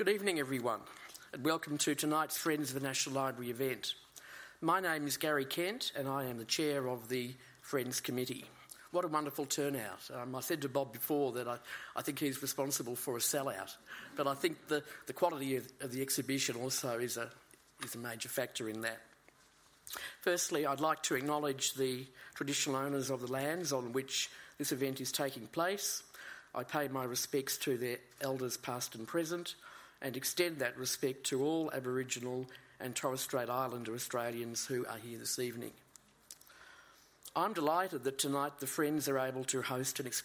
Good evening, everyone, and welcome to tonight's Friends of the National Library event. My name is Gary Kent, and I am the chair of the Friends Committee. What a wonderful turnout. Um, I said to Bob before that I, I think he's responsible for a sellout, but I think the, the quality of, of the exhibition also is a, is a major factor in that. Firstly, I'd like to acknowledge the traditional owners of the lands on which this event is taking place. I pay my respects to their elders, past and present, and extend that respect to all Aboriginal and Torres Strait Islander Australians who are here this evening. I'm delighted that tonight the Friends are able to host an, ex-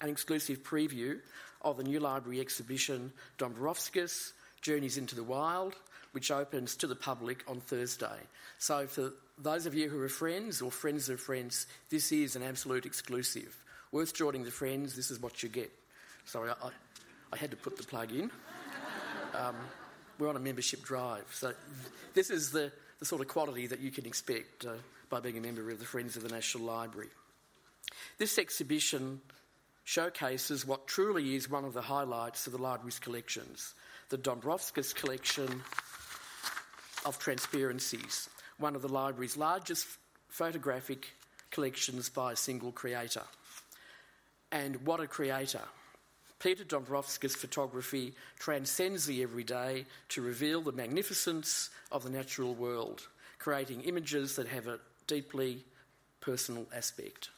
an exclusive preview of the new library exhibition Dombrovskis Journeys into the Wild, which opens to the public on Thursday. So, for those of you who are friends or friends of friends, this is an absolute exclusive. Worth joining the friends, this is what you get. Sorry, I, I had to put the plug in. Um, we're on a membership drive. So this is the, the sort of quality that you can expect uh, by being a member of the Friends of the National Library. This exhibition showcases what truly is one of the highlights of the library's collections the Dombrovskis collection of transparencies, one of the library's largest photographic collections by a single creator. And what a creator! Peter Dombrovskis' photography transcends the everyday to reveal the magnificence of the natural world, creating images that have a deeply personal aspect.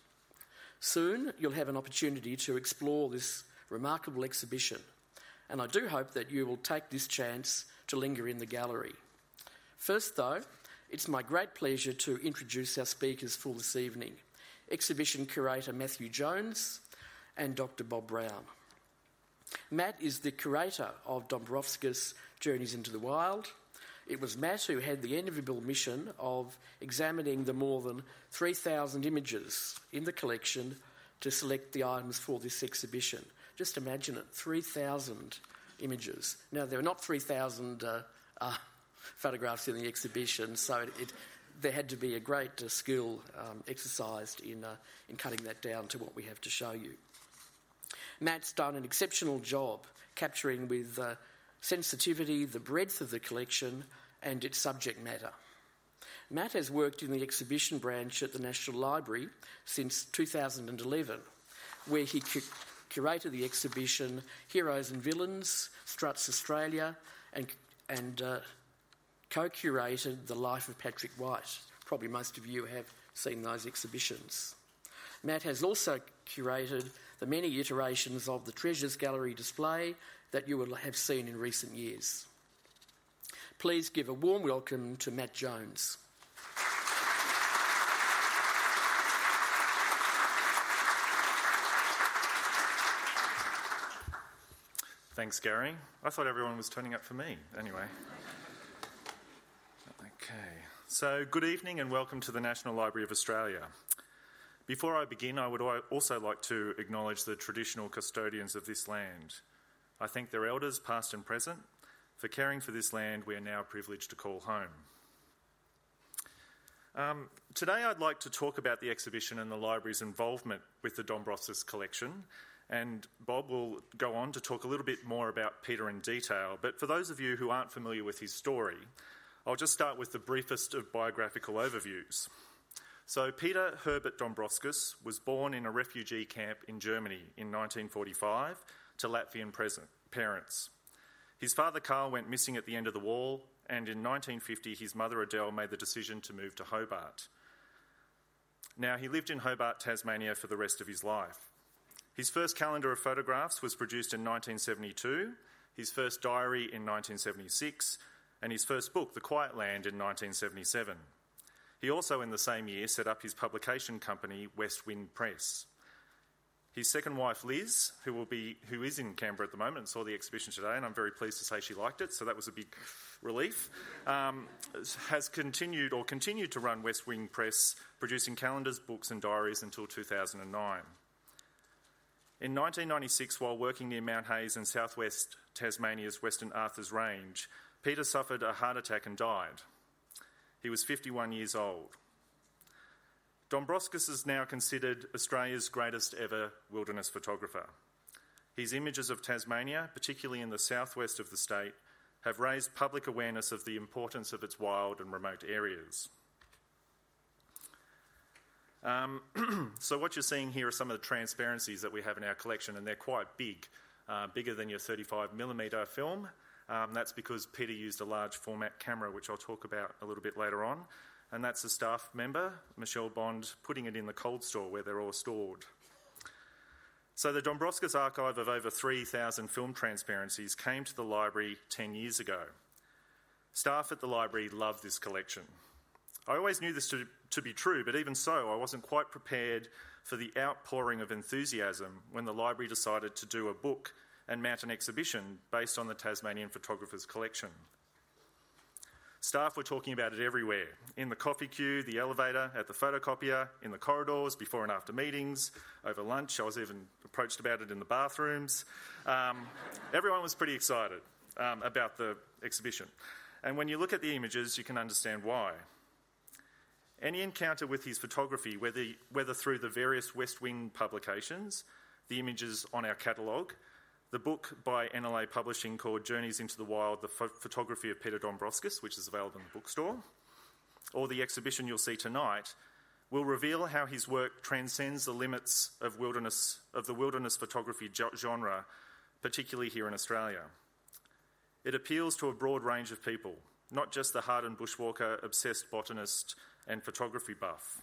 Soon you'll have an opportunity to explore this remarkable exhibition, and I do hope that you will take this chance to linger in the gallery. First, though, it's my great pleasure to introduce our speakers for this evening exhibition curator Matthew Jones and Dr. Bob Brown. Matt is the curator of Dombrovskis' Journeys into the Wild. It was Matt who had the enviable mission of examining the more than 3,000 images in the collection to select the items for this exhibition. Just imagine it 3,000 images. Now, there are not 3,000 uh, uh, photographs in the exhibition, so it, it, there had to be a great uh, skill um, exercised in, uh, in cutting that down to what we have to show you. Matt's done an exceptional job capturing with uh, sensitivity the breadth of the collection and its subject matter. Matt has worked in the exhibition branch at the National Library since 2011, where he cu- curated the exhibition Heroes and Villains, Strutt's Australia, and, and uh, co curated The Life of Patrick White. Probably most of you have seen those exhibitions. Matt has also curated the many iterations of the Treasures Gallery display that you will have seen in recent years. Please give a warm welcome to Matt Jones. Thanks, Gary. I thought everyone was turning up for me. Anyway. Okay. So, good evening and welcome to the National Library of Australia. Before I begin, I would also like to acknowledge the traditional custodians of this land. I thank their elders, past and present, for caring for this land we are now privileged to call home. Um, today, I'd like to talk about the exhibition and the library's involvement with the Dombrovskis collection, and Bob will go on to talk a little bit more about Peter in detail. But for those of you who aren't familiar with his story, I'll just start with the briefest of biographical overviews. So, Peter Herbert Dombrovskis was born in a refugee camp in Germany in 1945 to Latvian parents. His father Carl went missing at the end of the war, and in 1950 his mother Adele made the decision to move to Hobart. Now, he lived in Hobart, Tasmania for the rest of his life. His first calendar of photographs was produced in 1972, his first diary in 1976, and his first book, The Quiet Land, in 1977. He also, in the same year, set up his publication company, West Wind Press. His second wife, Liz, who, will be, who is in Canberra at the moment and saw the exhibition today, and I'm very pleased to say she liked it, so that was a big relief, um, has continued or continued to run West Wind Press, producing calendars, books, and diaries until 2009. In 1996, while working near Mount Hayes in southwest Tasmania's Western Arthurs Range, Peter suffered a heart attack and died. He was 51 years old. Dombrovskis is now considered Australia's greatest ever wilderness photographer. His images of Tasmania, particularly in the southwest of the state, have raised public awareness of the importance of its wild and remote areas. Um, so, what you're seeing here are some of the transparencies that we have in our collection, and they're quite big, uh, bigger than your 35mm film. Um, that's because Peter used a large format camera, which I'll talk about a little bit later on. And that's a staff member, Michelle Bond, putting it in the cold store where they're all stored. So, the Dombrovskis archive of over 3,000 film transparencies came to the library 10 years ago. Staff at the library love this collection. I always knew this to, to be true, but even so, I wasn't quite prepared for the outpouring of enthusiasm when the library decided to do a book and mount an exhibition based on the Tasmanian photographer's collection. Staff were talking about it everywhere in the coffee queue, the elevator, at the photocopier, in the corridors, before and after meetings, over lunch. I was even approached about it in the bathrooms. Um, everyone was pretty excited um, about the exhibition. And when you look at the images, you can understand why. Any encounter with his photography, whether, whether through the various West Wind publications, the images on our catalogue, the book by NLA Publishing called Journeys into the Wild The Ph- Photography of Peter Dombrovskis, which is available in the bookstore, or the exhibition you'll see tonight, will reveal how his work transcends the limits of, wilderness, of the wilderness photography genre, particularly here in Australia. It appeals to a broad range of people, not just the hardened bushwalker, obsessed botanist, and photography buff.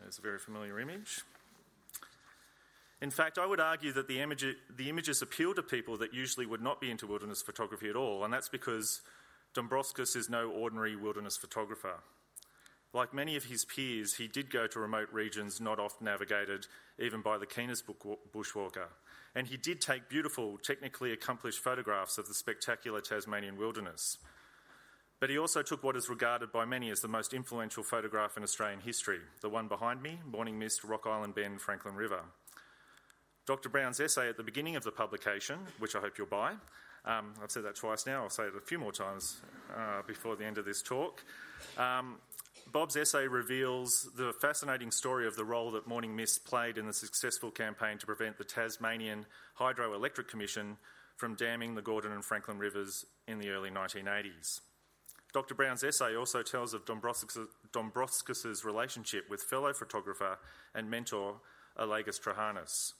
There's a very familiar image. In fact, I would argue that the, image, the images appeal to people that usually would not be into wilderness photography at all, and that's because Dombrovskis is no ordinary wilderness photographer. Like many of his peers, he did go to remote regions not often navigated even by the keenest bushwalker. And he did take beautiful, technically accomplished photographs of the spectacular Tasmanian wilderness. But he also took what is regarded by many as the most influential photograph in Australian history the one behind me, Morning Mist, Rock Island Bend, Franklin River. Dr. Brown's essay at the beginning of the publication, which I hope you'll buy, um, I've said that twice now, I'll say it a few more times uh, before the end of this talk. Um, Bob's essay reveals the fascinating story of the role that Morning Mist played in the successful campaign to prevent the Tasmanian Hydroelectric Commission from damming the Gordon and Franklin rivers in the early 1980s. Dr. Brown's essay also tells of Dombrovskis' relationship with fellow photographer and mentor Olegas Truchanas.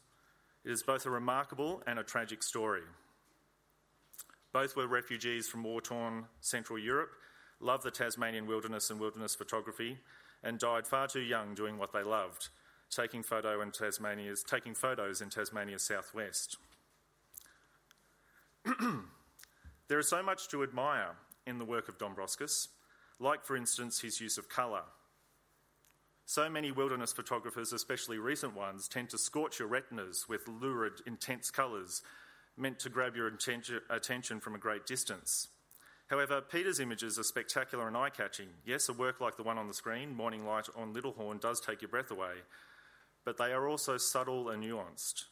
It is both a remarkable and a tragic story. Both were refugees from war torn Central Europe, loved the Tasmanian wilderness and wilderness photography, and died far too young doing what they loved, taking, photo in Tasmania's, taking photos in Tasmania's southwest. there is so much to admire in the work of Dombrovskis, like, for instance, his use of colour so many wilderness photographers, especially recent ones, tend to scorch your retinas with lurid, intense colours meant to grab your attention from a great distance. However, Peter's images are spectacular and eye catching. Yes, a work like the one on the screen, Morning Light on Littlehorn, does take your breath away, but they are also subtle and nuanced.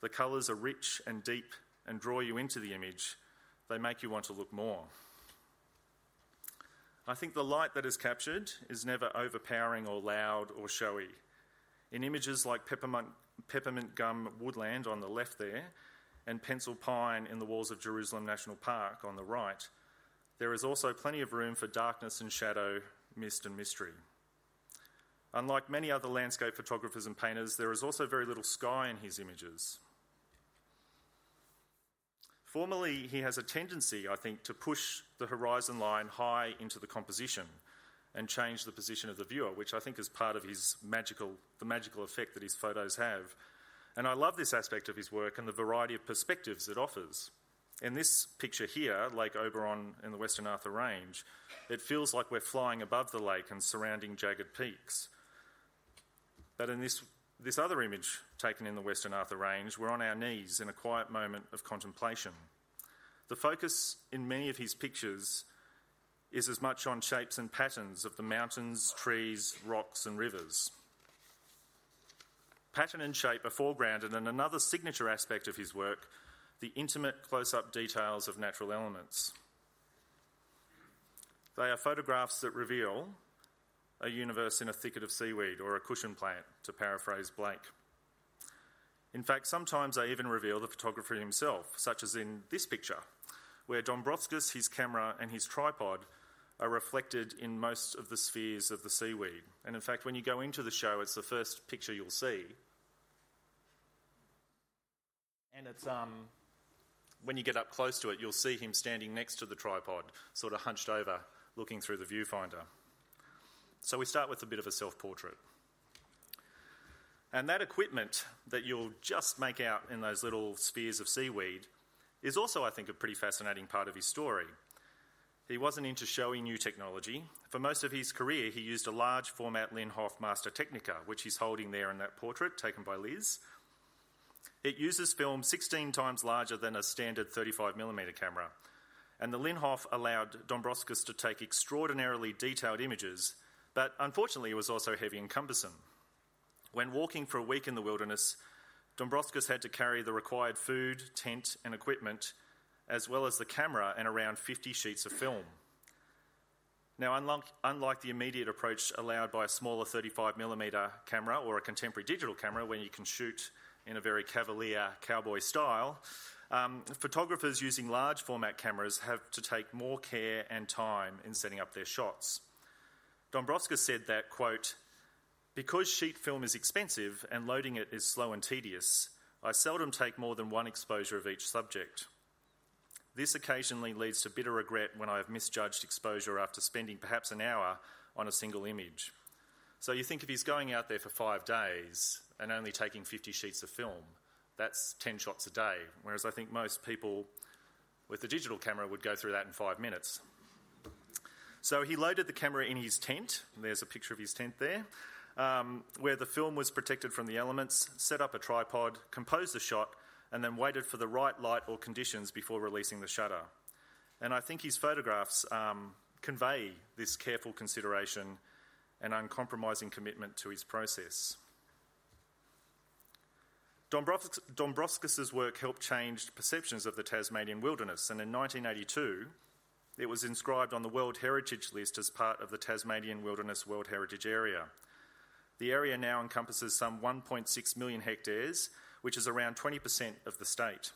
The colours are rich and deep and draw you into the image. They make you want to look more. I think the light that is captured is never overpowering or loud or showy. In images like peppermint, peppermint gum woodland on the left there, and pencil pine in the walls of Jerusalem National Park on the right, there is also plenty of room for darkness and shadow, mist and mystery. Unlike many other landscape photographers and painters, there is also very little sky in his images. Formally, he has a tendency, I think, to push the horizon line high into the composition and change the position of the viewer, which I think is part of his magical, the magical effect that his photos have. And I love this aspect of his work and the variety of perspectives it offers. In this picture here, Lake Oberon in the Western Arthur Range, it feels like we're flying above the lake and surrounding jagged peaks. But in this this other image, taken in the Western Arthur Range, we're on our knees in a quiet moment of contemplation. The focus in many of his pictures is as much on shapes and patterns of the mountains, trees, rocks, and rivers. Pattern and shape are foregrounded, and another signature aspect of his work the intimate close up details of natural elements. They are photographs that reveal a universe in a thicket of seaweed or a cushion plant, to paraphrase Blake. In fact, sometimes they even reveal the photographer himself, such as in this picture, where Dombrovskis, his camera, and his tripod are reflected in most of the spheres of the seaweed. And in fact, when you go into the show, it's the first picture you'll see. And it's um, when you get up close to it, you'll see him standing next to the tripod, sort of hunched over, looking through the viewfinder. So we start with a bit of a self portrait. And that equipment that you'll just make out in those little spheres of seaweed is also, I think, a pretty fascinating part of his story. He wasn't into showy new technology. For most of his career, he used a large format Linhof Master Technika, which he's holding there in that portrait taken by Liz. It uses film 16 times larger than a standard 35mm camera, and the Linhof allowed Dombrovskis to take extraordinarily detailed images, but unfortunately, it was also heavy and cumbersome. When walking for a week in the wilderness, Dombrovskis had to carry the required food, tent, and equipment, as well as the camera and around 50 sheets of film. Now, unlike, unlike the immediate approach allowed by a smaller 35mm camera or a contemporary digital camera, when you can shoot in a very cavalier cowboy style, um, photographers using large format cameras have to take more care and time in setting up their shots. Dombrovskis said that, quote, because sheet film is expensive and loading it is slow and tedious, I seldom take more than one exposure of each subject. This occasionally leads to bitter regret when I have misjudged exposure after spending perhaps an hour on a single image. So you think if he's going out there for five days and only taking 50 sheets of film, that's 10 shots a day, whereas I think most people with a digital camera would go through that in five minutes. So he loaded the camera in his tent. There's a picture of his tent there um, where the film was protected from the elements, set up a tripod, composed the shot, and then waited for the right light or conditions before releasing the shutter. And I think his photographs um, convey this careful consideration and uncompromising commitment to his process. Dombrovskis' work helped change perceptions of the Tasmanian wilderness, and in 1982, it was inscribed on the World Heritage List as part of the Tasmanian Wilderness World Heritage Area. The area now encompasses some 1.6 million hectares, which is around 20% of the state.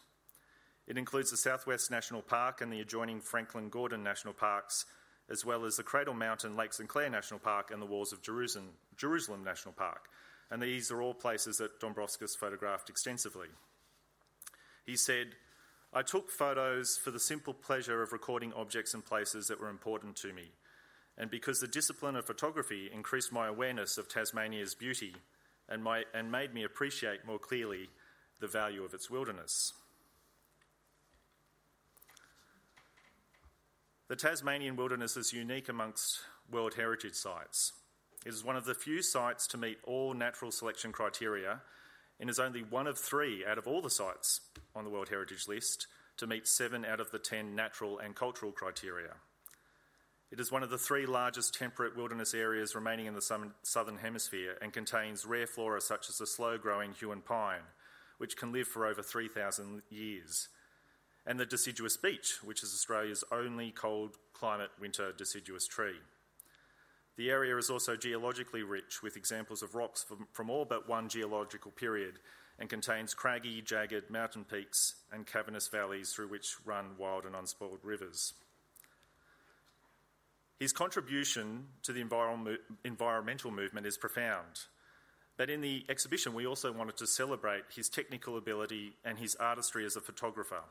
It includes the Southwest National Park and the adjoining Franklin Gordon National Parks, as well as the Cradle Mountain Lake St Clair National Park and the Walls of Jerusalem, Jerusalem National Park. And these are all places that Dombrovskis photographed extensively. He said, I took photos for the simple pleasure of recording objects and places that were important to me and because the discipline of photography increased my awareness of Tasmania's beauty and, my, and made me appreciate more clearly the value of its wilderness. The Tasmanian wilderness is unique amongst World Heritage sites. It is one of the few sites to meet all natural selection criteria and is only one of three out of all the sites on the World Heritage list to meet seven out of the ten natural and cultural criteria. It is one of the three largest temperate wilderness areas remaining in the southern hemisphere and contains rare flora such as the slow growing Huon pine, which can live for over 3,000 years, and the deciduous beech, which is Australia's only cold climate winter deciduous tree. The area is also geologically rich with examples of rocks from, from all but one geological period and contains craggy, jagged mountain peaks and cavernous valleys through which run wild and unspoiled rivers. His contribution to the environmental movement is profound. But in the exhibition, we also wanted to celebrate his technical ability and his artistry as a photographer.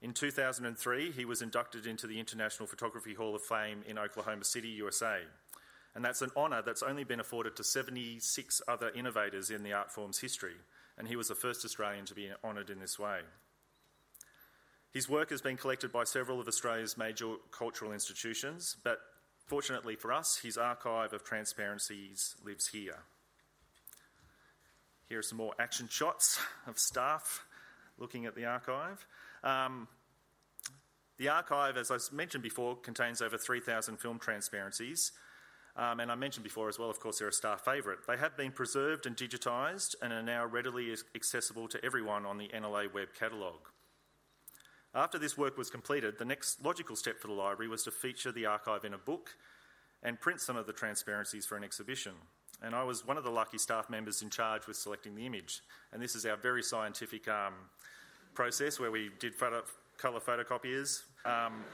In 2003, he was inducted into the International Photography Hall of Fame in Oklahoma City, USA. And that's an honour that's only been afforded to 76 other innovators in the art form's history. And he was the first Australian to be honoured in this way. His work has been collected by several of Australia's major cultural institutions, but fortunately for us, his archive of transparencies lives here. Here are some more action shots of staff looking at the archive. Um, the archive, as I mentioned before, contains over 3,000 film transparencies. Um, and I mentioned before as well, of course, they're a staff favourite. They have been preserved and digitised and are now readily accessible to everyone on the NLA web catalogue. After this work was completed, the next logical step for the library was to feature the archive in a book and print some of the transparencies for an exhibition. and I was one of the lucky staff members in charge with selecting the image. And this is our very scientific um, process where we did photo, colour photocopiers. Um,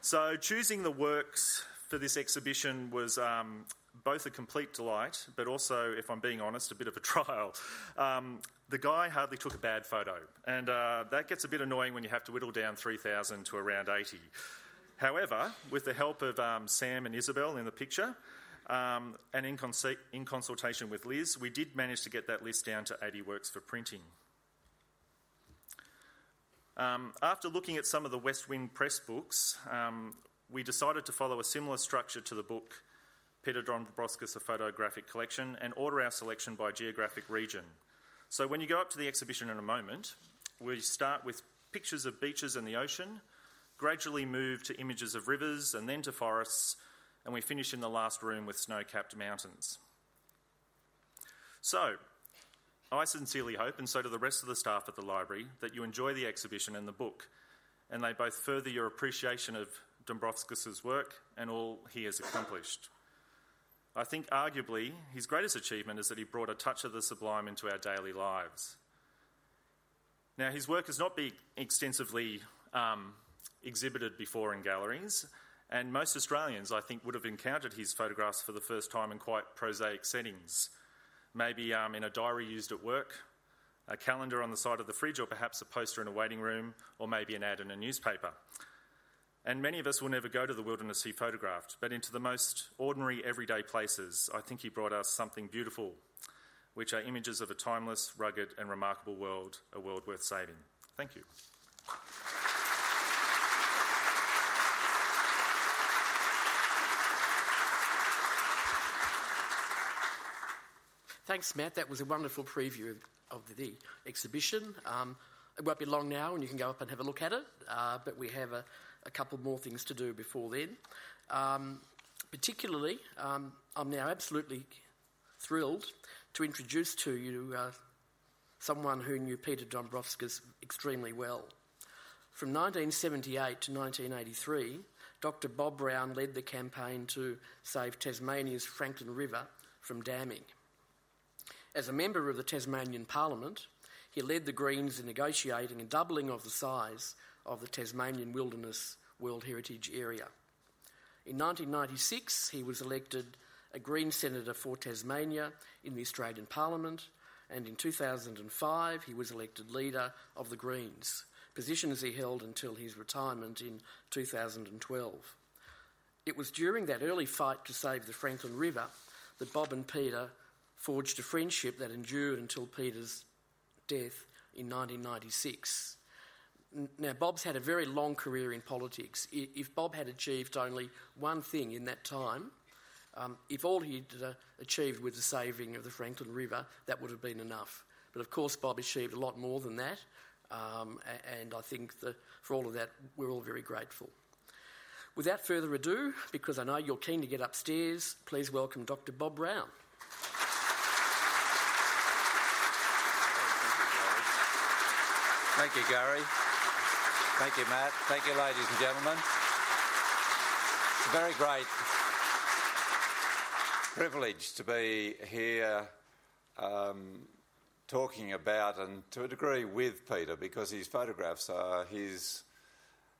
so choosing the works for this exhibition was um, both a complete delight, but also, if I'm being honest, a bit of a trial. Um, the guy hardly took a bad photo, and uh, that gets a bit annoying when you have to whittle down 3,000 to around 80. However, with the help of um, Sam and Isabel in the picture, um, and in, in consultation with Liz, we did manage to get that list down to 80 works for printing. Um, after looking at some of the West Wind Press books, um, we decided to follow a similar structure to the book Peter Dombrovskis, A Photographic Collection, and order our selection by geographic region. So when you go up to the exhibition in a moment, we start with pictures of beaches and the ocean, gradually move to images of rivers and then to forests, and we finish in the last room with snow capped mountains. So, I sincerely hope, and so do the rest of the staff at the library, that you enjoy the exhibition and the book, and they both further your appreciation of Dombrovskis' work and all he has accomplished. I think arguably his greatest achievement is that he brought a touch of the sublime into our daily lives. Now, his work has not been extensively um, exhibited before in galleries, and most Australians, I think, would have encountered his photographs for the first time in quite prosaic settings. Maybe um, in a diary used at work, a calendar on the side of the fridge, or perhaps a poster in a waiting room, or maybe an ad in a newspaper. And many of us will never go to the wilderness he photographed, but into the most ordinary, everyday places, I think he brought us something beautiful, which are images of a timeless, rugged, and remarkable world, a world worth saving. Thank you. Thanks, Matt. That was a wonderful preview of the exhibition. Um, it won't be long now, and you can go up and have a look at it. Uh, but we have a, a couple more things to do before then. Um, particularly, um, I'm now absolutely thrilled to introduce to you uh, someone who knew Peter Dombrovskis extremely well. From 1978 to 1983, Dr. Bob Brown led the campaign to save Tasmania's Franklin River from damming. As a member of the Tasmanian Parliament, he led the Greens in negotiating a doubling of the size of the Tasmanian Wilderness World Heritage Area. In 1996, he was elected a Green Senator for Tasmania in the Australian Parliament, and in 2005, he was elected leader of the Greens, positions he held until his retirement in 2012. It was during that early fight to save the Franklin River that Bob and Peter forged a friendship that endured until Peter's death in 1996. Now, Bob's had a very long career in politics. If Bob had achieved only one thing in that time, um, if all he'd uh, achieved was the saving of the Franklin River, that would have been enough. But of course, Bob achieved a lot more than that, um, and I think that for all of that, we're all very grateful. Without further ado, because I know you're keen to get upstairs, please welcome Dr. Bob Brown. Thank you, Gary. Thank you, Matt. Thank you, ladies and gentlemen. It's a very great privilege to be here um, talking about and to a degree with Peter because his photographs are his,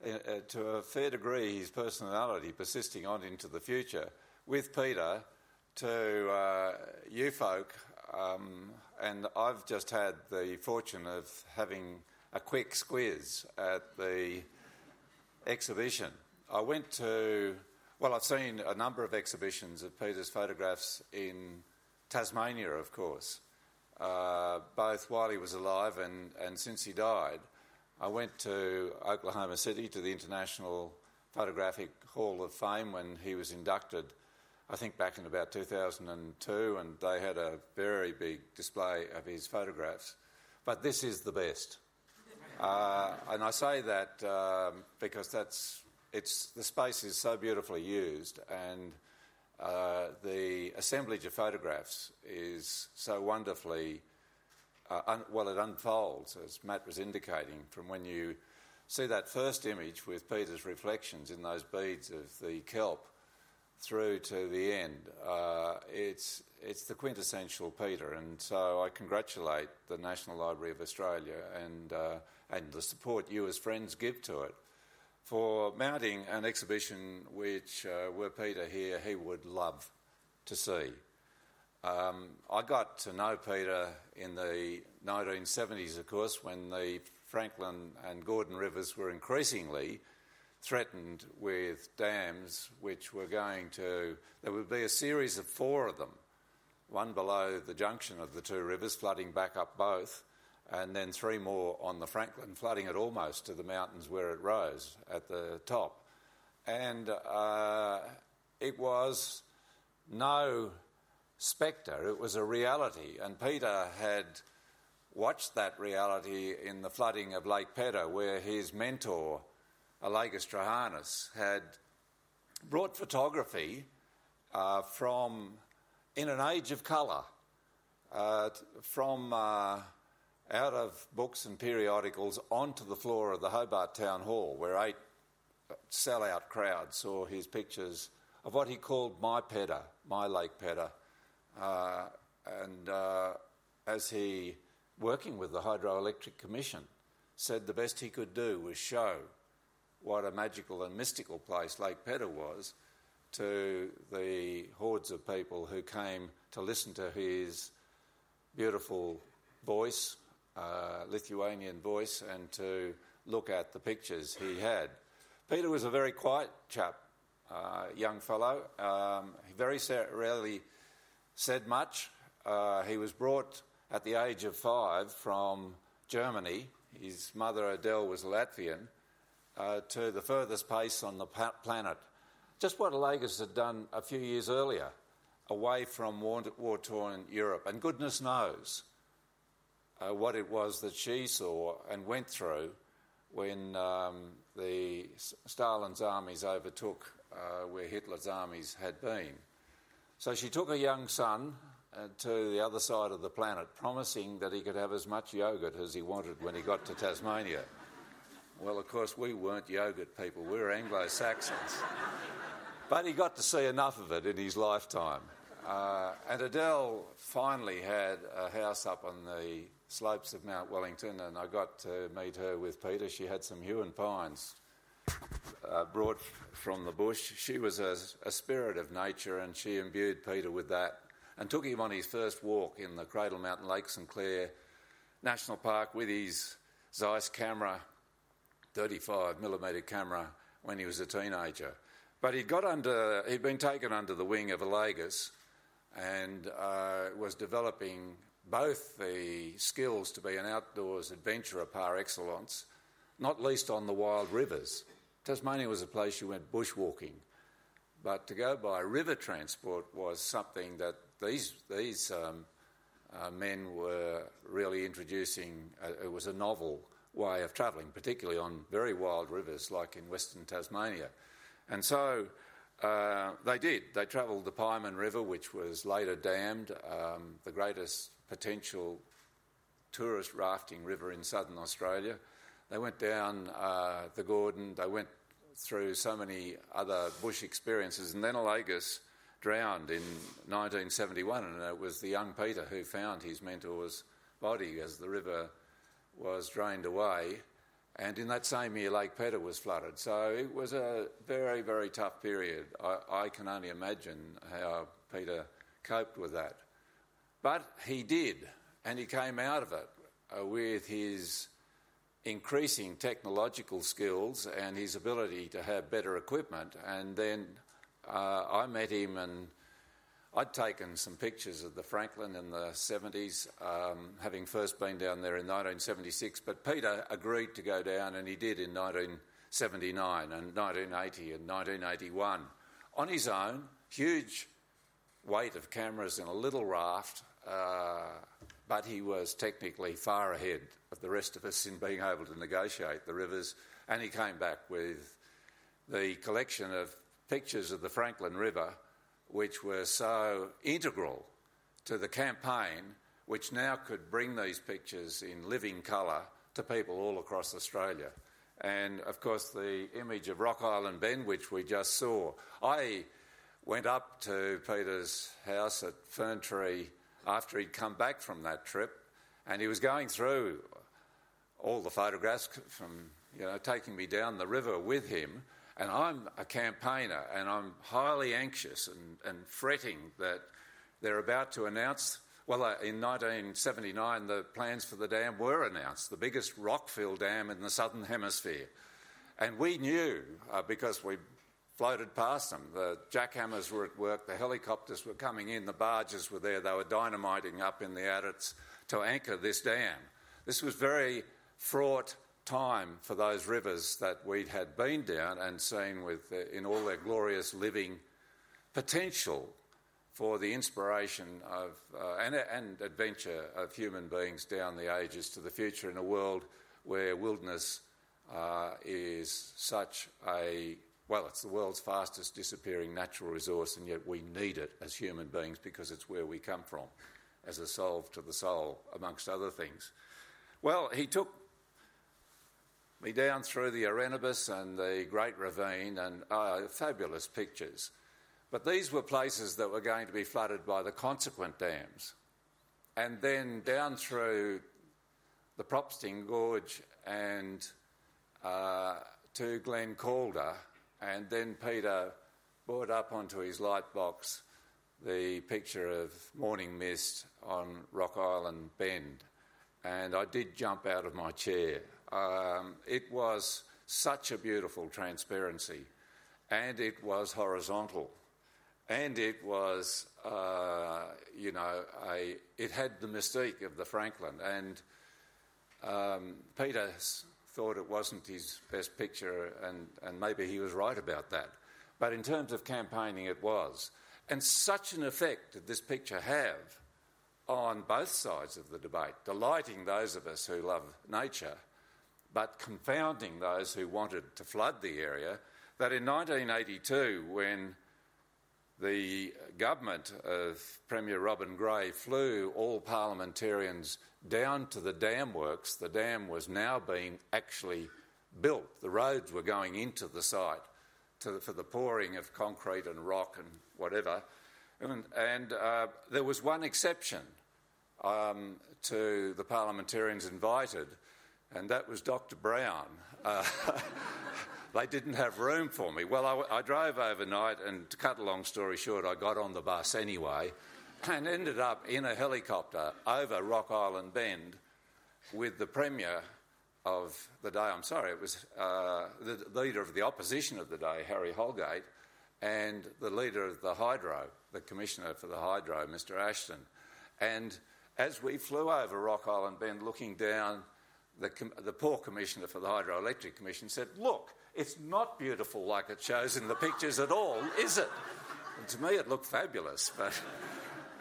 uh, uh, to a fair degree, his personality persisting on into the future. With Peter, to uh, you folk, um, and I've just had the fortune of having a quick squiz at the exhibition. I went to, well, I've seen a number of exhibitions of Peter's photographs in Tasmania, of course, uh, both while he was alive and, and since he died. I went to Oklahoma City to the International Photographic Hall of Fame when he was inducted, I think back in about 2002, and they had a very big display of his photographs. But this is the best. Uh, and I say that um, because that's it's the space is so beautifully used, and uh, the assemblage of photographs is so wonderfully uh, un- well. It unfolds, as Matt was indicating, from when you see that first image with Peter's reflections in those beads of the kelp through to the end. Uh, it's it's the quintessential Peter, and so I congratulate the National Library of Australia and uh, and the support you as friends give to it for mounting an exhibition which, uh, were Peter here, he would love to see. Um, I got to know Peter in the 1970s, of course, when the Franklin and Gordon rivers were increasingly threatened with dams which were going to, there would be a series of four of them, one below the junction of the two rivers, flooding back up both, and then three more on the Franklin, flooding it almost to the mountains where it rose at the top. And uh, it was no spectre, it was a reality. And Peter had watched that reality in the flooding of Lake Pedder, where his mentor, Olegas Truchanas, had brought photography uh, from, in an age of colour, uh, from uh, out of books and periodicals onto the floor of the Hobart Town Hall, where eight sellout crowds saw his pictures of what he called my Pedder, my Lake Pedder. Uh, and uh, as he, working with the Hydroelectric Commission, said the best he could do was show what a magical and mystical place Lake Pedder was to the hordes of people who came to listen to his beautiful voice, uh, Lithuanian voice, and to look at the pictures he had. Peter was a very quiet chap, uh, young fellow. Um, he very rarely said much. Uh, he was brought at the age of five from Germany. His mother Adele was Latvian. Uh, to the furthest place on the planet. Just what Olegas had done a few years earlier, away from war torn Europe. And goodness knows uh, what it was that she saw and went through when um, the Stalin's armies overtook uh, where Hitler's armies had been. So she took a young son uh, to the other side of the planet, promising that he could have as much yogurt as he wanted when he got to Tasmania. Well, of course, we weren't yogurt people, we were Anglo Saxons. but he got to see enough of it in his lifetime. Uh, and Adele finally had a house up on the slopes of Mount Wellington, and I got to meet her with Peter. She had some Huon pines uh, brought from the bush. She was a, a, spirit of nature, and she imbued Peter with that and took him on his first walk in the Cradle Mountain Lake St Clair National Park with his Zeiss camera 35 millimetre camera when he was a teenager. But he'd got under, he'd been taken under the wing of Olegas and uh, was developing both the skills to be an outdoors adventurer par excellence, not least on the wild rivers. Tasmania was a place you went bushwalking, but to go by river transport was something that these, these um, uh, men were really introducing. Uh, it was a novel way of travelling, particularly on very wild rivers like in Western Tasmania. And so uh, they did. They travelled the Pieman River, which was later dammed, um, the greatest potential tourist rafting river in southern Australia. They went down uh, the Gordon, they went through so many other bush experiences, and then Olegas drowned in 1971, and it was the young Peter who found his mentor's body as the river was drained away, and in that same year, Lake Pedder was flooded. So it was a very, very tough period. I, I can only imagine how Peter coped with that. But he did, and he came out of it uh, with his increasing technological skills and his ability to have better equipment. And then uh, I met him and I'd taken some pictures of the Franklin in the 70s, um, having first been down there in 1976, but Peter agreed to go down, and he did in 1979 and 1980 and 1981 on his own, huge weight of cameras in a little raft, uh, but he was technically far ahead of the rest of us in being able to negotiate the rivers, and he came back with the collection of pictures of the Franklin River which were so integral to the campaign, which now could bring these pictures in living colour to people all across Australia. And of course, the image of Rock Island Bend, which we just saw. I went up to Peter's house at Ferntree after he'd come back from that trip, and he was going through all the photographs from, you know, taking me down the river with him. And I'm a campaigner, and I'm highly anxious and, and fretting that they're about to announce. Well, uh, in 1979, the plans for the dam were announced, the biggest rock-filled dam in the southern hemisphere. And we knew, uh, because we floated past them. The jackhammers were at work, the helicopters were coming in, the barges were there, they were dynamiting up in the adits to anchor this dam. This was very fraught time for those rivers that we had been down and seen with, in all their glorious living potential for the inspiration of uh, and, and adventure of human beings down the ages to the future in a world where wilderness uh, is such a well, it's the world's fastest disappearing natural resource, and yet we need it as human beings because it's where we come from, as a solve to the soul, amongst other things. Well, he took me down through the Irenabyss and the Great Ravine, and uh, fabulous pictures. But these were places that were going to be flooded by the consequent dams. And then down through the Propsting Gorge and uh, to Glen Calder, and then Peter brought up onto his light box the picture of morning mist on Rock Island Bend, and I did jump out of my chair. Um, it was such a beautiful transparency, and it was horizontal, and it was, uh, you know, a, it had the mystique of the Franklin, and um, Peter thought it wasn't his best picture, and, and maybe he was right about that. But in terms of campaigning, it was. And such an effect did this picture have on both sides of the debate, delighting those of us who love nature, but confounding those who wanted to flood the area, that in 1982, when the government of Premier Robin Gray flew all parliamentarians down to the dam works. The dam was now being actually built. The roads were going into the site for the pouring of concrete and rock and whatever. And, and uh, there was one exception um, to the parliamentarians invited, and that was Dr. Brown. Uh, they didn't have room for me. Well, I, I drove overnight, and to cut a long story short, I got on the bus anyway and ended up in a helicopter over Rock Island Bend with the Premier of the day. I'm sorry, it was uh, the leader of the opposition of the day, Harry Holgate, and the leader of the Hydro, the Commissioner for the Hydro, Mr. Ashton. And as we flew over Rock Island Bend looking down, the, the poor Commissioner for the Hydroelectric Commission said, Look, it's not beautiful like it shows in the pictures at all, is it? And to me, it looked fabulous, but.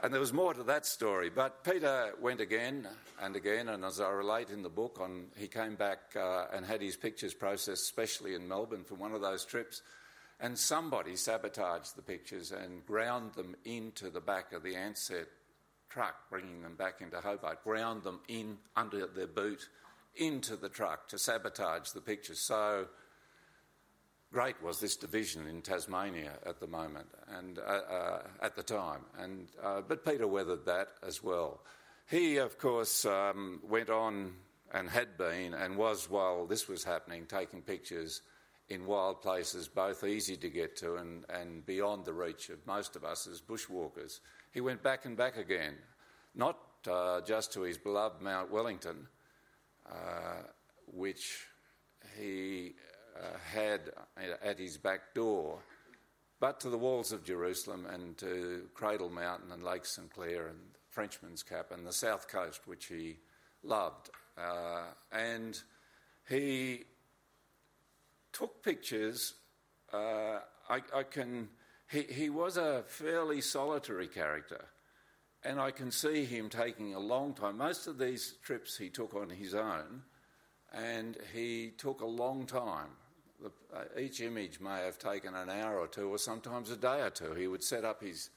And there was more to that story. But Peter went again and again, and as I relate in the book, on he came back uh, and had his pictures processed, especially in Melbourne, for one of those trips. And somebody sabotaged the pictures and ground them into the back of the Ansett truck, bringing them back into Hobart, ground them in under their boot into the truck to sabotage the pictures. So great was this division in Tasmania at the moment and uh, uh, at the time. And, uh, but Peter weathered that as well. He, of course, um, went on and had been and was, while this was happening, taking pictures in wild places, both easy to get to and, and beyond the reach of most of us as bushwalkers. He went back and back again, not uh, just to his beloved Mount Wellington, which he uh, had at his back door, but to the walls of Jerusalem and to Cradle Mountain and Lake St Clair and Frenchman's Cap and the south coast, which he loved. Uh, and he took pictures. Uh, I, I, can. He, he was a fairly solitary character, and I can see him taking a long time. Most of these trips he took on his own, and he took a long time uh, each image may have taken an hour or two, or sometimes a day or two. He would set up his,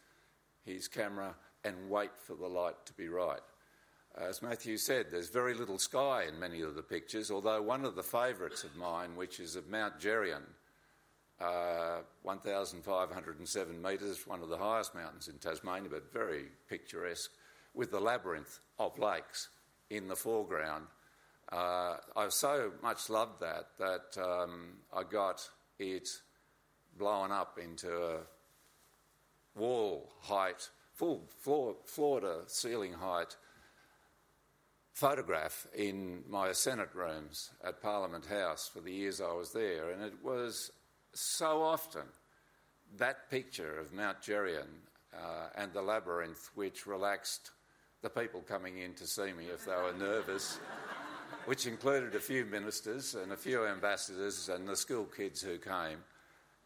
his camera and wait for the light to be right. As Matthew said, there's very little sky in many of the pictures, although one of the favourites of mine, which is of Mount Geryon, uh, 1,507 metres, one of the highest mountains in Tasmania, but very picturesque, with the labyrinth of lakes in the foreground. Uh, I so much loved that that um, I got it blown up into a wall height, full floor, floor to ceiling height photograph in my Senate rooms at Parliament House for the years I was there, and it was so often that picture of Mount Geryon uh, and the labyrinth which relaxed the people coming in to see me if they were nervous, which included a few ministers and a few ambassadors and the school kids who came.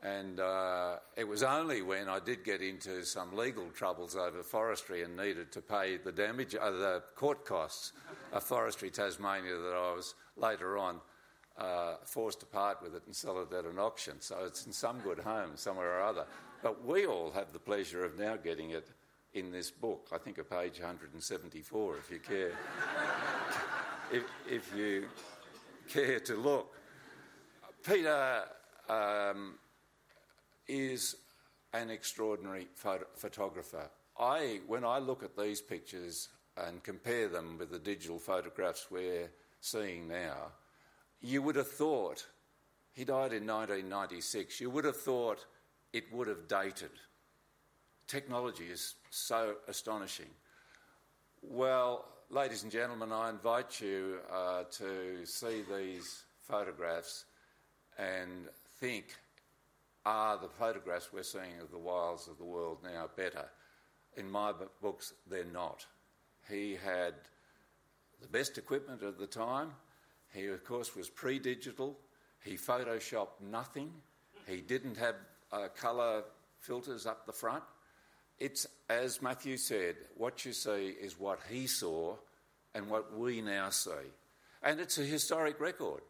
And uh, it was only when I did get into some legal troubles over forestry and needed to pay the damage, uh, the court costs of Forestry Tasmania that I was later on uh, forced to part with it and sell it at an auction. So it's in some good home somewhere or other. But we all have the pleasure of now getting it in this book. I think a page 174, if you care, if, if you care to look. Peter. Um, is an extraordinary photo- photographer. I, when I look at these pictures and compare them with the digital photographs we're seeing now, you would have thought, he died in 1996, you would have thought it would have dated. Technology is so astonishing. Well, ladies and gentlemen, I invite you uh, to see these photographs and think are the photographs we're seeing of the wilds of the world now better? In my books, they're not. He had the best equipment of the time. He, of course, was pre digital. He photoshopped nothing. He didn't have uh, colour filters up the front. It's, as Matthew said, what you see is what he saw and what we now see. And it's a historic record.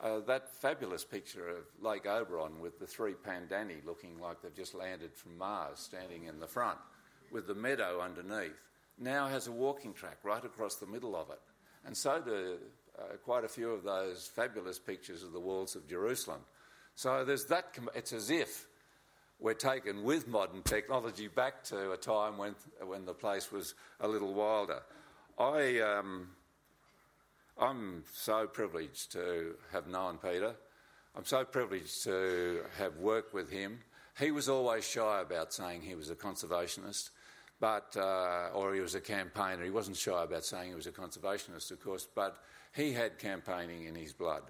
Uh, that fabulous picture of Lake Oberon with the three pandani looking like they've just landed from Mars standing in the front with the meadow underneath now has a walking track right across the middle of it. And so do uh, quite a few of those fabulous pictures of the walls of Jerusalem. So there's that, it's as if we're taken with modern technology back to a time when, when the place was a little wilder. I, um, I'm so privileged to have known Peter. I'm so privileged to have worked with him. He was always shy about saying he was a conservationist, but uh, or he was a campaigner. He wasn't shy about saying he was a conservationist, of course, but he had campaigning in his blood.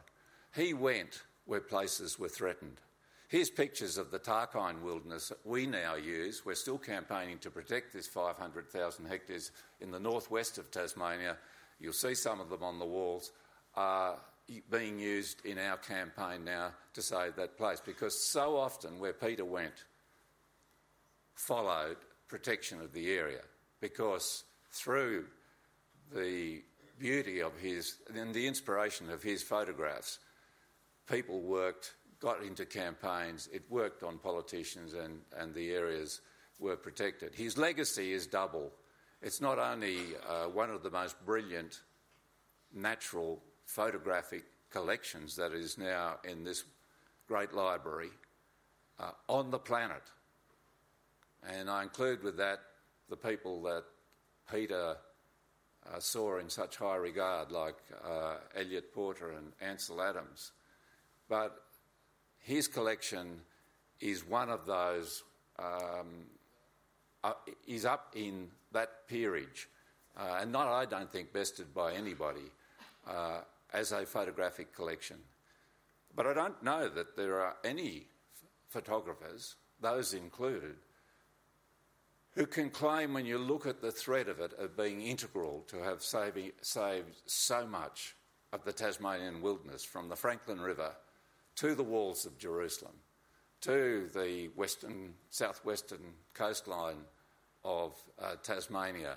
He went where places were threatened. Here's pictures of the Tarkine wilderness that we now use. We're still campaigning to protect this 500,000 hectares in the northwest of Tasmania You'll see some of them on the walls are being used in our campaign now to save that place because so often where Peter went followed protection of the area because through the beauty of his and the inspiration of his photographs, people worked, got into campaigns, it worked on politicians, and, and the areas were protected. His legacy is double. It's not only uh, one of the most brilliant natural photographic collections that is now in this great library uh, on the planet. And I include with that the people that Peter uh, saw in such high regard, like uh, Eliot Porter and Ansel Adams. But his collection is one of those, um, uh, is up in that peerage, uh, and not, I don't think, bested by anybody uh, as a photographic collection. But I don't know that there are any photographers, those included, who can claim, when you look at the threat of it, of being integral to have saving, saved so much of the Tasmanian wilderness from the Franklin River to the walls of Jerusalem, to the western, southwestern coastline of uh, Tasmania.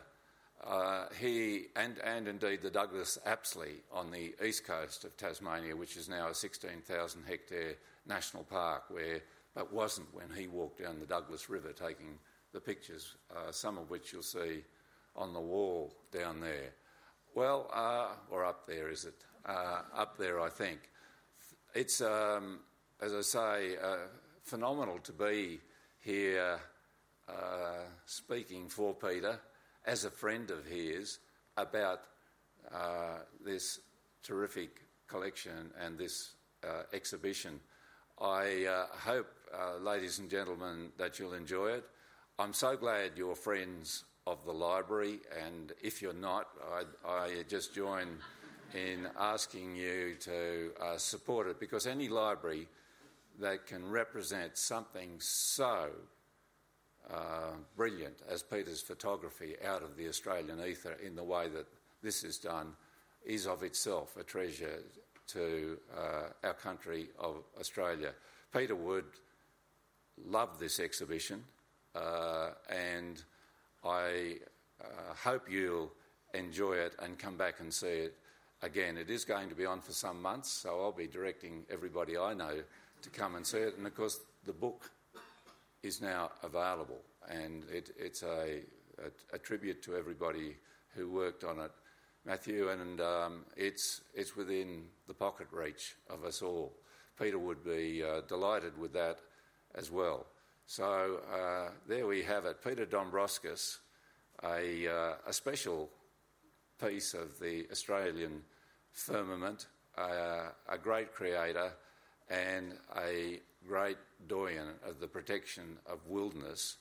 Uh, he and, and indeed the Douglas Apsley on the east coast of Tasmania, which is now a 16,000 hectare national park, where but wasn't when he walked down the Douglas River taking the pictures, uh, some of which you'll see on the wall down there. Well, uh, or up there, is it? Uh, up there, I think. It's, um, as I say, uh, phenomenal to be here uh, speaking for Peter as a friend of his about uh, this terrific collection and this exhibition. I hope, ladies and gentlemen, that you'll enjoy it. I'm so glad you're friends of the library, and if you're not, I, I just join in asking you to uh, support it because any library that can represent something so uh, brilliant as Peter's photography out of the Australian ether in the way that this is done is of itself a treasure to uh, our country of Australia. Peter would love this exhibition, and I uh, hope you'll enjoy it and come back and see it again. It is going to be on for some months, so I'll be directing everybody I know to come and see it. And of course, the book is now available, and it, it's a, a, a, tribute to everybody who worked on it. Matthew, and um, it's, it's within the pocket reach of us all. Peter would be uh, delighted with that as well. So uh, there we have it. Peter Dombrovskis, a, uh, a special piece of the Australian firmament, uh, a great creator, and a great doyen of the protection of wilderness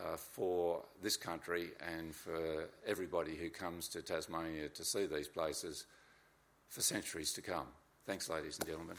uh, for this country and for everybody who comes to Tasmania to see these places for centuries to come. Thanks, ladies and gentlemen.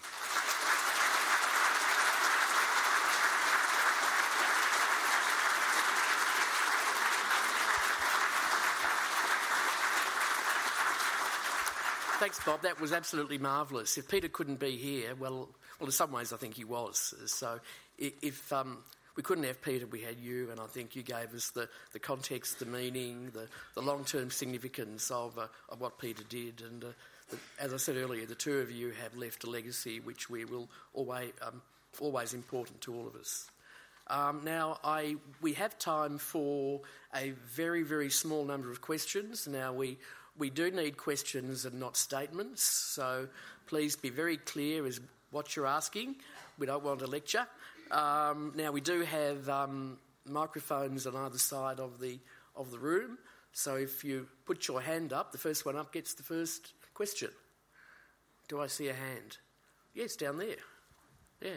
Thanks, Bob. That was absolutely marvellous. If Peter couldn't be here, well, well, in some ways, I think he was. So, if um, we couldn't have Peter, we had you, and I think you gave us the, the context, the meaning, the, the long term significance of, uh, of what Peter did. And uh, the, as I said earlier, the two of you have left a legacy which we will always, um, always important to all of us. Um, now, I, we have time for a very, very small number of questions. Now, we, we do need questions and not statements, so please be very clear as what you're asking. We don't want a lecture. Um, now, we do have um, microphones on either side of the, of the room, so if you put your hand up, the first one up gets the first question. Do I see a hand? Yes, down there. Yeah.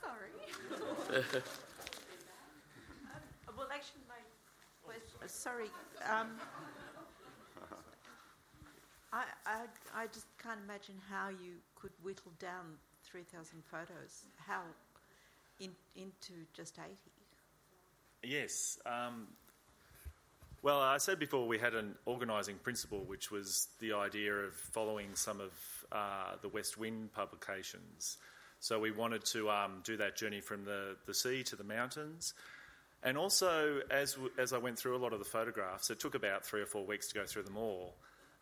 Sorry. well, actually, my question. Sorry. Um, I, I, I just can't imagine how you could whittle down 3,000 photos. How in, into just 80? Yes. Um, well, I said before we had an organising principle, which was the idea of following some of uh, the West Wind publications. So we wanted to um, do that journey from the, the sea to the mountains. And also, as, as I went through a lot of the photographs, it took about three or four weeks to go through them all.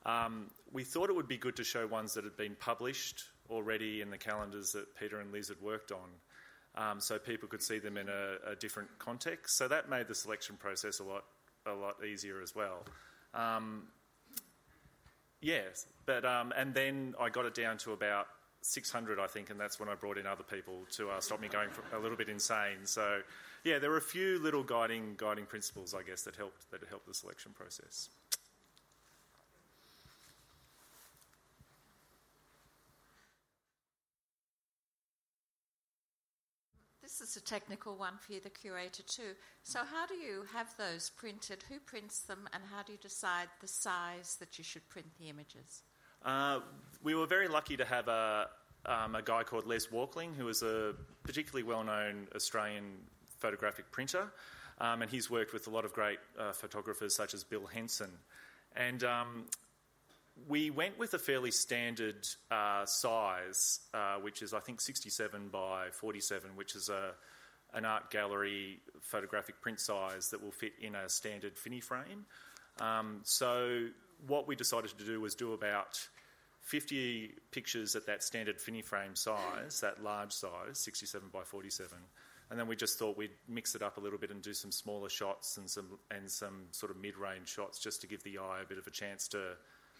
Um, we thought it would be good to show ones that had been published already in the calendars that Peter and Liz had worked on, um, so people could see them in a, a, different context. So that made the selection process a lot a lot easier as well. Um, yes, but um, and then I got it down to about 600, I think, and that's when I brought in other people to uh, stop me going a little bit insane. So, yeah, there were a few little guiding guiding principles, I guess, that helped that helped the selection process. This is a technical one for you, the curator, too. So, how do you have those printed? Who prints them, and how do you decide the size that you should print the images? Uh, we were very lucky to have a, um, a guy called Les Walkling, who is a particularly well known Australian photographic printer. Um, and he's worked with a lot of great uh, photographers such as Bill Henson. And um, we went with a fairly standard uh, size, uh, which is I think 67 by 47, which is a an art gallery photographic print size that will fit in a standard Finney frame. Um, so what we decided to do was do about 50 pictures at that standard Finney frame size, that large size, 67 by 47. And then we just thought we'd mix it up a little bit and do some smaller shots and some and some sort of mid-range shots just to give the eye a bit of a chance to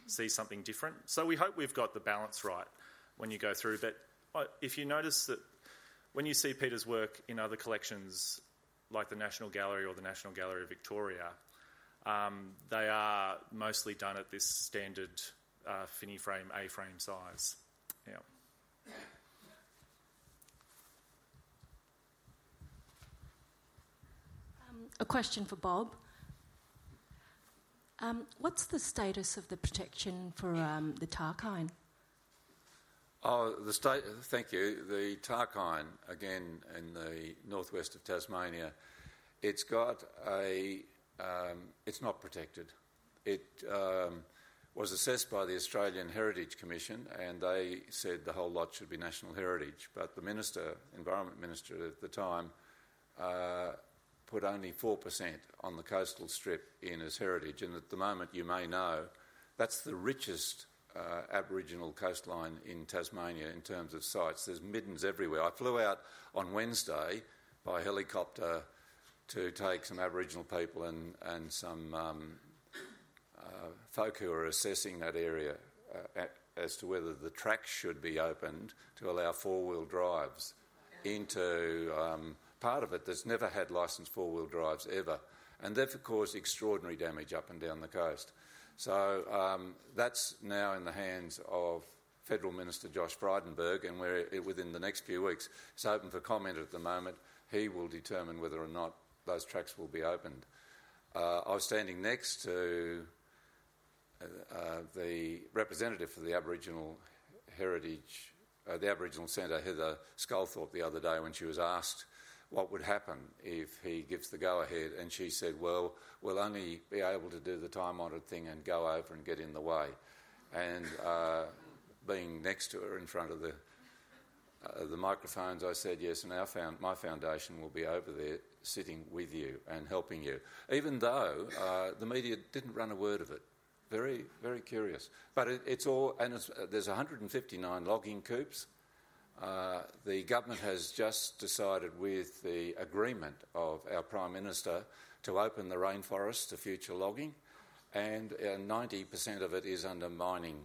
see something different. So we hope we've got the balance right when you go through. But if you notice that when you see Peter's work in other collections, like the National Gallery or the National Gallery of Victoria, um, they are mostly done at this standard uh, frame, A frame size. Yeah. Um, a question for Bob. Um, what's the status of the protection for um, the Tarkine? Oh, the state. Thank you. The Tarkine, again in the northwest of Tasmania, it's got a. Um, it's not protected. It um, was assessed by the Australian Heritage Commission, and they said the whole lot should be national heritage. But the minister, environment minister at the time, uh, put only four percent on the coastal strip in as heritage. And at the moment, you may know, that's the richest uh, Aboriginal coastline in Tasmania in terms of sites. There's middens everywhere. I flew out on Wednesday by helicopter to take some Aboriginal people and, and some um, uh, folk who are assessing that area uh, as to whether the tracks should be opened to allow four wheel drives into um, part of it that's never had licensed four wheel drives ever. And they've caused extraordinary damage up and down the coast. So um, that's now in the hands of Federal Minister Josh Frydenberg, and we're within the next few weeks. It's open for comment at the moment. He will determine whether or not those tracks will be opened. Uh, I was standing next to uh, uh, the representative for the Aboriginal Heritage, uh, the Aboriginal Centre, Heather Sculthorpe, the other day when she was asked what would happen if he gives the go ahead. And she said, Well, we'll only be able to do the time honoured thing and go over and get in the way. And uh, being next to her in front of the uh, the microphones, I said, Yes, and our found, my foundation will be over there sitting with you and helping you, even though uh, the media didn't run a word of it. Very, very curious. But it, it's all, and it's, uh, there's 159 logging coupes. Uh, the government has just decided, with the agreement of our Prime Minister, to open the rainforest to future logging, and uh, 90% of it is under mining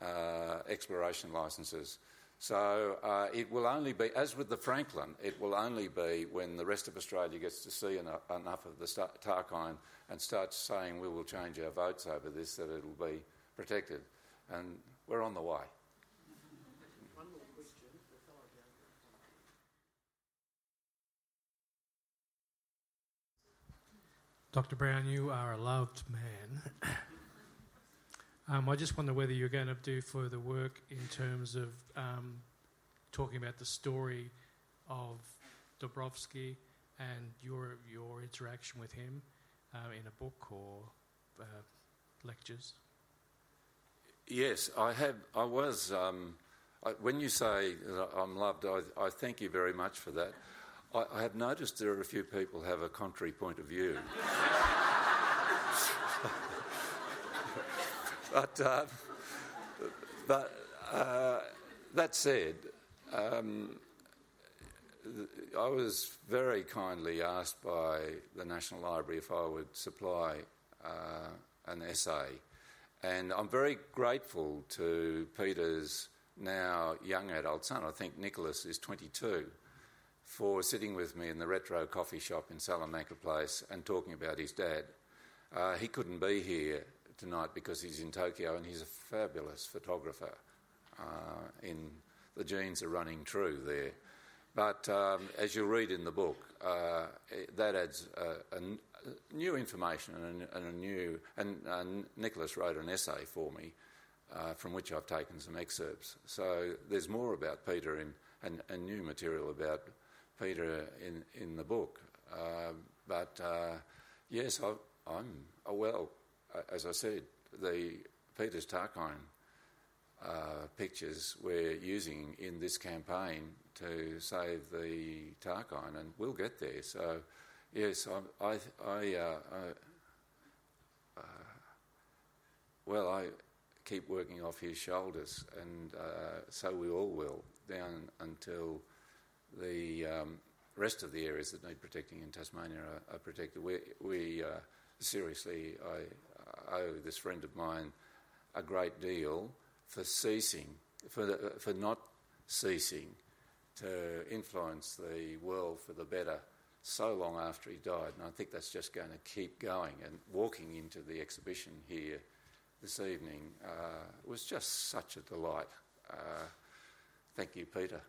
uh, exploration licences. So uh, it will only be, as with the Franklin, it will only be when the rest of Australia gets to see enough, of the Tarkine and starts saying we will change our votes over this that it'll be protected. And we're on the way. Dr. Brown, you are a loved man. um, I just wonder whether you're going to do further work in terms of um, talking about the story of Dombrovskis and your your interaction with him uh, in a book or uh, lectures. Yes, I have. I was. Um, I, when you say I'm loved, I, I thank you very much for that. I, I have noticed there are a few people have a contrary point of view. but uh, but uh, that said, um, I was very kindly asked by the National Library if I would supply uh, an essay, and I'm very grateful to Peter's now young adult son. I think Nicholas is 22 for sitting with me in the retro coffee shop in Salamanca Place and talking about his dad. Uh, he couldn't be here tonight because he's in Tokyo and he's a fabulous photographer. Uh, in the genes are running true there. But um, as you'll read in the book, uh, that adds new information and a, and a new. And Nicholas wrote an essay for me, uh, from which I've taken some excerpts. So there's more about Peter in, and, and new material about Peter in, in the book. Uh, but uh, yes, I, am uh, well, uh, as I said, the Peter's Tarkine uh, pictures we're using in this campaign to save the Tarkine, and we'll get there. So, yes, I, I, I, I well, I keep working off his shoulders, and so we all will down until the um, rest of the areas that need protecting in Tasmania are, are protected. We, we uh, seriously, I owe this friend of mine a great deal for ceasing, for, for not ceasing to influence the world for the better so long after he died. And I think that's just going to keep going. And walking into the exhibition here this evening uh, was just such a delight. Uh, thank you, Peter.